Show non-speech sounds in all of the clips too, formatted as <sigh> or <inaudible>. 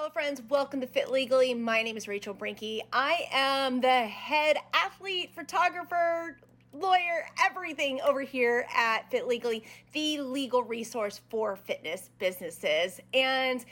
Hello, friends. Welcome to Fit Legally. My name is Rachel Brenke. I am the head athlete, photographer, lawyer, everything over here at Fit Legally, the legal resource for fitness businesses. And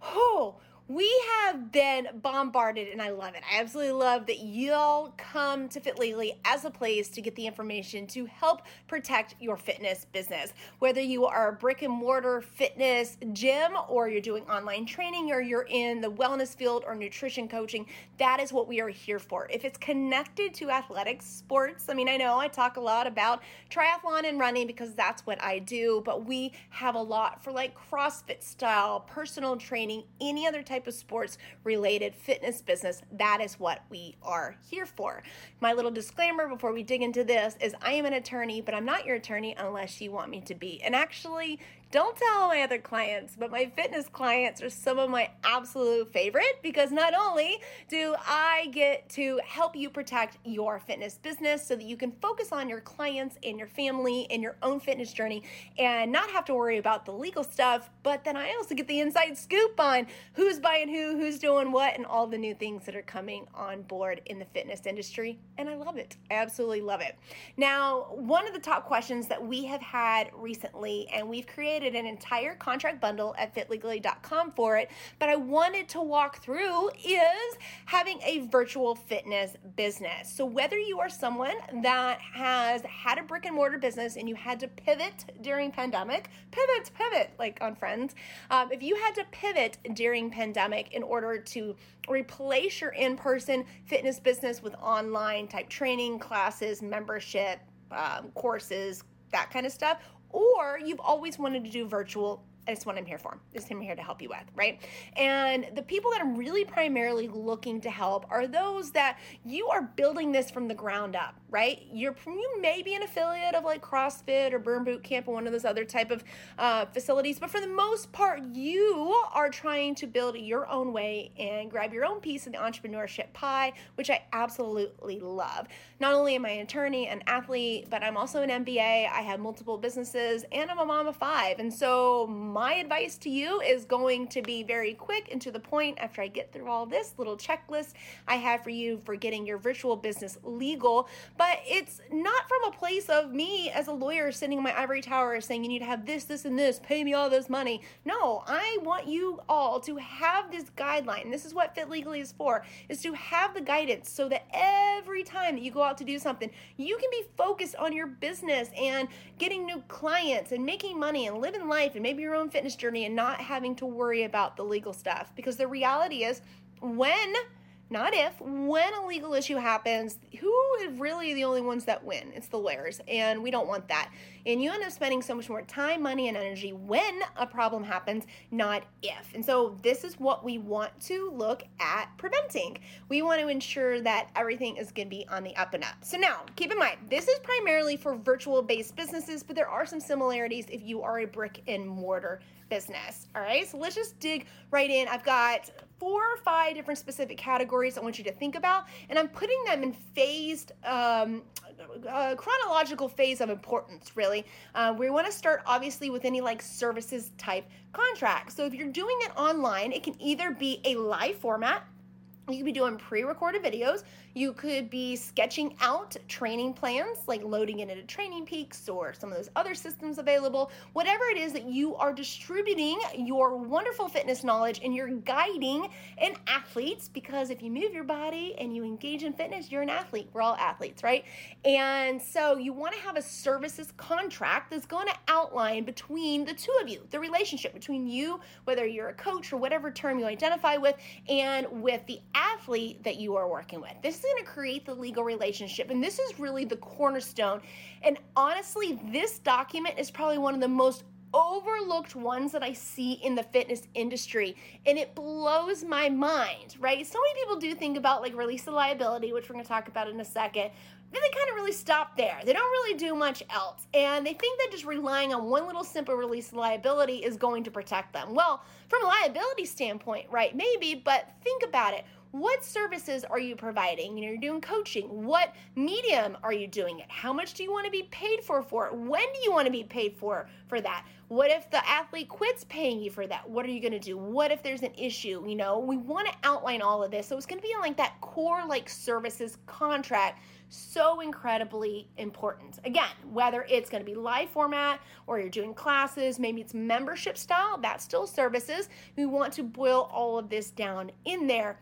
oh, we have been bombarded and I love it. I absolutely love that y'all come to Fit Legally as a place to get the information to help protect your fitness business. Whether you are a brick and mortar fitness gym or you're doing online training or you're in the wellness field or nutrition coaching, that is what we are here for. If it's connected to athletics, sports, I mean, I know I talk a lot about triathlon and running because that's what I do, but we have a lot for like CrossFit style, personal training, any other type type of sports related fitness business, that is what we are here for. My little disclaimer before we dig into this is I am an attorney, but I'm not your attorney unless you want me to be. And actually, don't tell my other clients, but my fitness clients are some of my absolute favorite because not only do I get to help you protect your fitness business so that you can focus on your clients and your family and your own fitness journey and not have to worry about the legal stuff, but then I also get the inside scoop on who's buying who, who's doing what, and all the new things that are coming on board in the fitness industry. And I love it. I absolutely love it. Now, one of the top questions that we have had recently, and we've created created an entire contract bundle at fitlegally.com for it, but I wanted to walk through is having a virtual fitness business. So whether you are someone that has had a brick and mortar business and you had to pivot during pandemic, pivot, pivot, like on Friends. Um, if you had to pivot during pandemic in order to replace your in-person fitness business with online type training classes, membership, um, courses, that kind of stuff, or you've always wanted to do virtual it's what I'm here for. This I'm here to help you with, right? And the people that I'm really primarily looking to help are those that you are building this from the ground up, right? You're you may be an affiliate of like CrossFit or Burn Boot Camp or one of those other type of uh, facilities, but for the most part, you are trying to build your own way and grab your own piece of the entrepreneurship pie, which I absolutely love. Not only am I an attorney, an athlete, but I'm also an MBA. I have multiple businesses, and I'm a mom of five, and so my advice to you is going to be very quick and to the point after I get through all this little checklist I have for you for getting your virtual business legal. But it's not from a place of me as a lawyer sitting in my ivory tower saying you need to have this, this, and this, pay me all this money. No, I want you all to have this guideline. This is what Fit Legally is for, is to have the guidance so that every time that you go out to do something, you can be focused on your business and getting new clients and making money and living life and maybe your own own fitness journey and not having to worry about the legal stuff. Because the reality is, when not if, when a legal issue happens, who are really the only ones that win? It's the lawyers, and we don't want that. And you end up spending so much more time, money, and energy when a problem happens, not if. And so, this is what we want to look at preventing. We want to ensure that everything is going to be on the up and up. So, now keep in mind, this is primarily for virtual based businesses, but there are some similarities if you are a brick and mortar business. All right, so let's just dig right in. I've got four or five different specific categories I want you to think about, and I'm putting them in phased, um, uh, chronological phase of importance, really. Uh, we want to start obviously with any like services type contract. So if you're doing it online, it can either be a live format you could be doing pre-recorded videos you could be sketching out training plans like loading it into Training Peaks or some of those other systems available. Whatever it is that you are distributing your wonderful fitness knowledge and you're guiding an athletes because if you move your body and you engage in fitness you're an athlete. We're all athletes right? And so you want to have a services contract that's going to outline between the two of you the relationship between you whether you're a coach or whatever term you identify with and with the athlete that you are working with. This going to create the legal relationship, and this is really the cornerstone. And honestly, this document is probably one of the most overlooked ones that I see in the fitness industry, and it blows my mind, right? So many people do think about like release of liability, which we're going to talk about in a second. Then they kind of really stop there. They don't really do much else, and they think that just relying on one little simple release of liability is going to protect them. Well, from a liability standpoint, right? Maybe, but think about it what services are you providing? You know, you're doing coaching. What medium are you doing it? How much do you want to be paid for for it? When do you want to be paid for for that? What if the athlete quits paying you for that? What are you going to do? What if there's an issue? You know, we want to outline all of this. So it's going to be like that core like services contract so incredibly important. Again, whether it's going to be live format or you're doing classes, maybe it's membership style, that's still services. We want to boil all of this down in there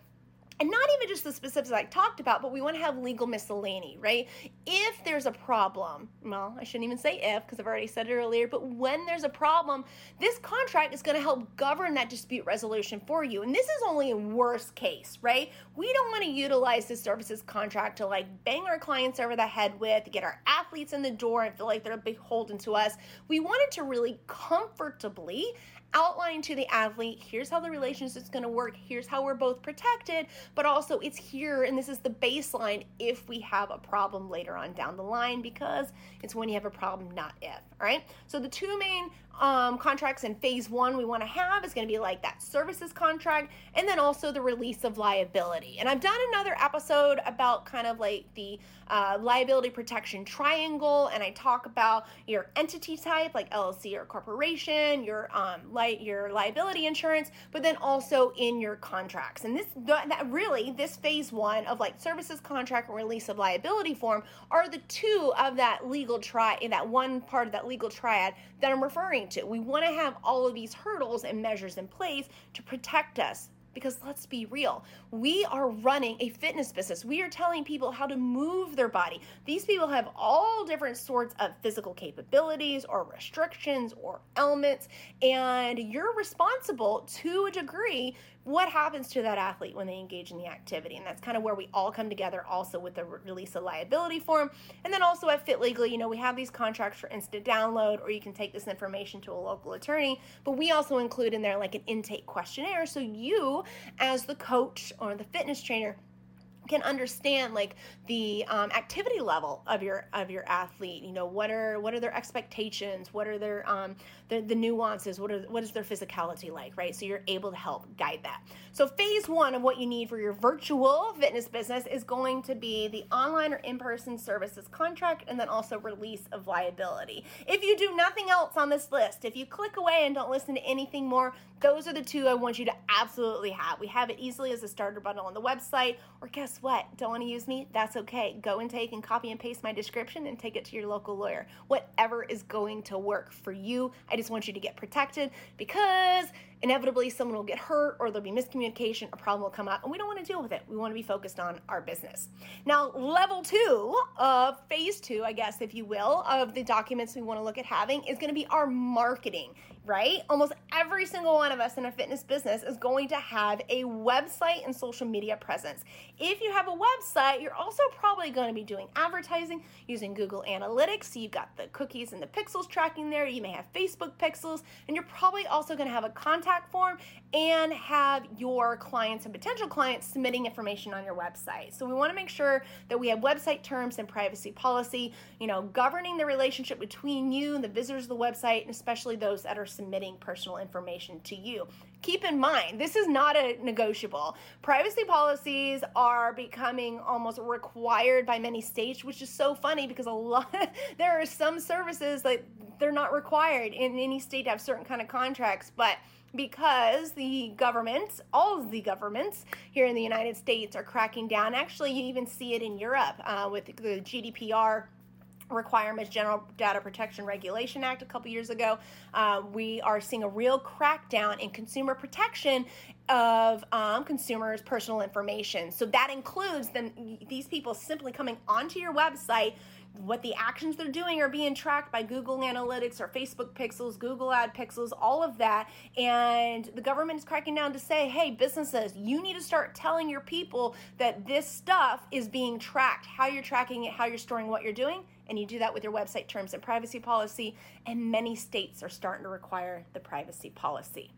and not even just the specifics I talked about, but we want to have legal miscellany, right? If there's a problem, well, I shouldn't even say if because I've already said it earlier, but when there's a problem, this contract is going to help govern that dispute resolution for you. And this is only in worst case, right? We don't want to utilize this services contract to like bang our clients over the head with, get our athletes in the door and feel like they're beholden to us. We want it to really comfortably outline to the athlete here's how the relationship is going to work here's how we're both protected but also it's here and this is the baseline if we have a problem later on down the line because it's when you have a problem not if all right? So the two main um, contracts in phase one we want to have is going to be like that services contract and then also the release of liability. And i've done another episode about kind of like the uh, liability protection triangle and i talk about your entity type like llc or corporation your um, your liability insurance but then also in your contracts and this that really this phase one of like services contract and release of liability form are the two of that legal tri in that one part of that legal triad that i'm referring to. We want to have all of these hurdles and measures in place to protect us because let's be real, we are running a fitness business. We are telling people how to move their body. These people have all different sorts of physical capabilities or restrictions or ailments, and you're responsible to a degree what happens to that athlete when they engage in the activity. And that's kind of where we all come together also with the release of liability form. And then also at Fit Legally, you know, we have these contracts for instant download, or you can take this information to a local attorney. But we also include in there like an intake questionnaire. So you, as the coach or the fitness trainer, can understand like the um, activity level of your of your athlete you know what are what are their expectations? What are their um the, the nuances? What are what is their physicality like right? So you're able to help guide that. So phase one of what you need for your virtual fitness business is going to be the online or in-person services contract and then also release of liability. If you do nothing else on this list if you click away and don't listen to anything more those are the two i want you to absolutely have. We have it easily as a starter bundle on the website or guess guess what? Don't want to use me? That's okay. Go and take and copy and paste my description and take it to your local lawyer. Whatever is going to work for you. I just want you to get protected because inevitably someone will get hurt or there'll be miscommunication, a problem will come up, and we don't want to deal with it. We want to be focused on our business. Now, level two of phase two, I guess, if you will, of the documents we want to look at having is going to be our marketing, right? Almost every single one of us in a fitness business is going to have a website and social media presence. If you have a website, you're also probably going to be doing advertising using Google Analytics. So you've got the cookies and the pixels tracking there. You may have Facebook pixels, and you're probably also going to have a contact contact form and have your clients and potential clients submitting information on your website. So we want to make sure that we have website terms and privacy policy, you know, governing the relationship between you and the visitors of the website, and especially those that are submitting personal information to you. Keep in mind, this is not a negotiable. Privacy policies are becoming almost required by many states, which is so funny because a lot <laughs> there are some services that they're not required in any state to have certain kind of contracts, but because the governments, all of the governments here in the United States are cracking down. Actually, you even see it in Europe uh, with the GDPR requirements general data protection regulation act a couple years ago. Uh, we are seeing a real crackdown in consumer protection of um, consumers personal information. So that includes them these people simply coming onto your website what the actions they're doing are being tracked by Google Analytics or Facebook Pixels, Google Ad Pixels, all of that. And the government is cracking down to say, hey, businesses, you need to start telling your people that this stuff is being tracked, how you're tracking it, how you're storing what you're doing. And you do that with your website terms and privacy policy. And many states are starting to require the privacy policy.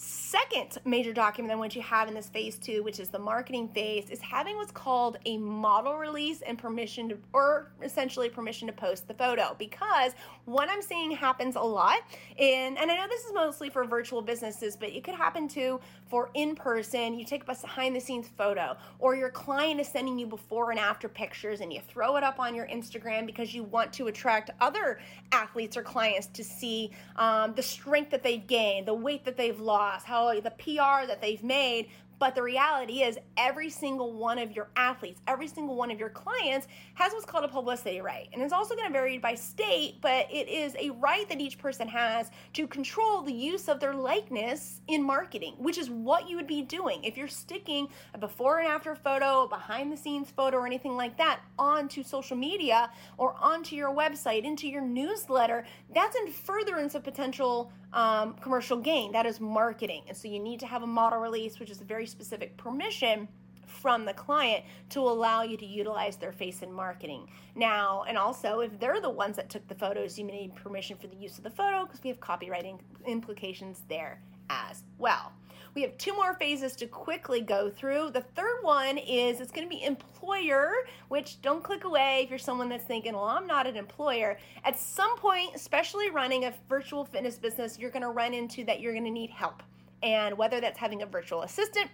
Second major document I want you to have in this phase two, which is the marketing phase, is having what's called a model release and permission to, or essentially permission to post the photo. Because what I'm seeing happens a lot, in, and I know this is mostly for virtual businesses, but it could happen too for in person, you take a behind the scenes photo, or your client is sending you before and after pictures and you throw it up on your Instagram because you want to attract other athletes or clients to see um, the strength that they've gained, the weight that they've lost, how the PR that they've made but the reality is, every single one of your athletes, every single one of your clients has what's called a publicity right. And it's also going to vary by state, but it is a right that each person has to control the use of their likeness in marketing, which is what you would be doing. If you're sticking a before and after photo, behind the scenes photo, or anything like that onto social media or onto your website, into your newsletter, that's in furtherance of potential um, commercial gain. That is marketing. And so you need to have a model release, which is a very specific permission from the client to allow you to utilize their face in marketing. Now, and also if they're the ones that took the photos, you may need permission for the use of the photo because we have copyrighting implications there as well. We have two more phases to quickly go through. The third one is it's going to be employer, which don't click away if you're someone that's thinking, well, I'm not an employer. At some point, especially running a virtual fitness business, you're going to run into that you're going to need help. And whether that's having a virtual assistant,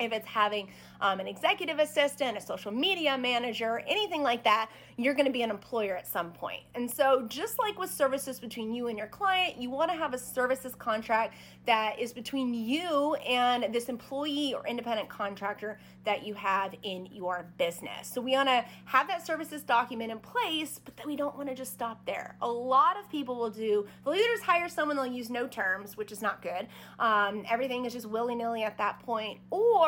if it's having um, an executive assistant, a social media manager, anything like that, you're going to be an employer at some point. And so, just like with services between you and your client, you want to have a services contract that is between you and this employee or independent contractor that you have in your business. So, we want to have that services document in place, but then we don't want to just stop there. A lot of people will do, they'll either just hire someone, they'll use no terms, which is not good. Um, everything is just willy nilly at that point, or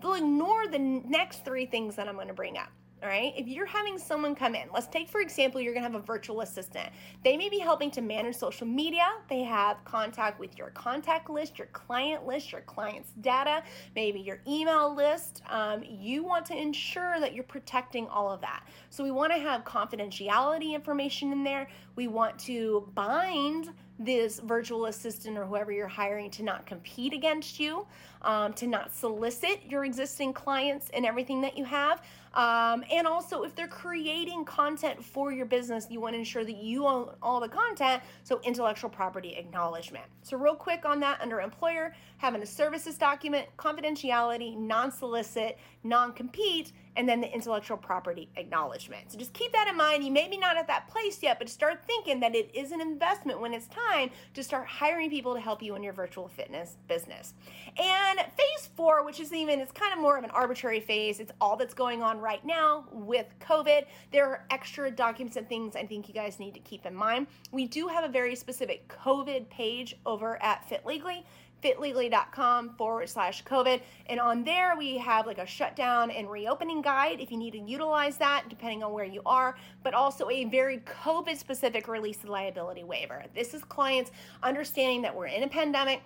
they'll ignore the next three things that I'm going to bring up. All right. If you're having someone come in, let's take, for example, you're going to have a virtual assistant. They may be helping to manage social media. They have contact with your contact list, your client list, your client's data, maybe your email list. Um, you want to ensure that you're protecting all of that. So we want to have confidentiality information in there. We want to bind this virtual assistant or whoever you're hiring to not compete against you, um, to not solicit your existing clients and everything that you have. Um, and also, if they're creating content for your business, you want to ensure that you own all the content, so intellectual property acknowledgement. So, real quick on that under employer, having a services document, confidentiality, non solicit, non compete, and then the intellectual property acknowledgement. So just keep that in mind. You may be not at that place yet, but start thinking that it is an investment when it's time to start hiring people to help you in your virtual fitness business. And phase four, which is even, it's kind of more of an arbitrary phase. It's all that's going on right now with COVID. There are extra documents and things I think you guys need to keep in mind. We do have a very specific COVID page over at Fit Legally fitlegally.com forward slash COVID. And on there, we have like a shutdown and reopening guide if you need to utilize that, depending on where you are, but also a very COVID specific release of liability waiver. This is clients understanding that we're in a pandemic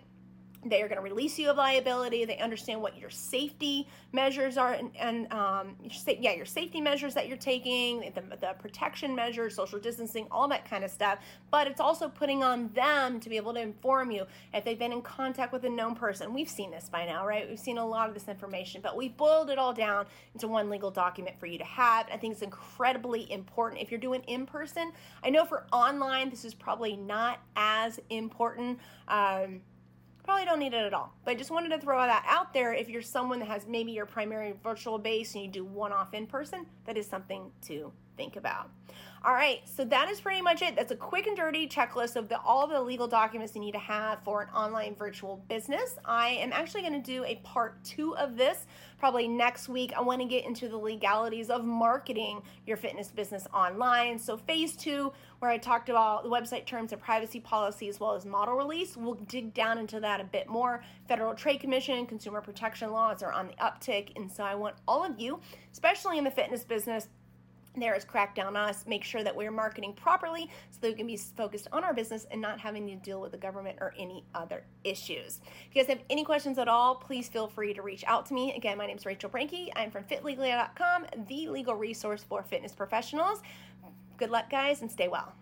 they are going to release you of liability. They understand what your safety measures are, and, and um, yeah, your safety measures that you're taking, the, the protection measures, social distancing, all that kind of stuff. But it's also putting on them to be able to inform you if they've been in contact with a known person. We've seen this by now, right? We've seen a lot of this information, but we've boiled it all down into one legal document for you to have. I think it's incredibly important if you're doing in person. I know for online, this is probably not as important. Um, probably don't need it at all. But I just wanted to throw that out there. If you're someone that has maybe your primary virtual base and you do one off in person, that is something to think about. All right, so that is pretty much it. That's a quick and dirty checklist of the, all the legal documents you need to have for an online virtual business. I am actually going to do a part two of this probably next week. I want to get into the legalities of marketing your fitness business online. So, phase two, where I talked about the website terms and privacy policy as well as model release, we'll dig down into that a bit more. Federal Trade Commission, consumer protection laws are on the uptick. And so, I want all of you, especially in the fitness business, there is crackdown on us. Make sure that we're marketing properly so that we can be focused on our business and not having to deal with the government or any other issues. If you guys have any questions at all, please feel free to reach out to me. Again, my name is Rachel Brenke. I'm from fitlegally.com, the legal resource for fitness professionals. Good luck, guys, and stay well.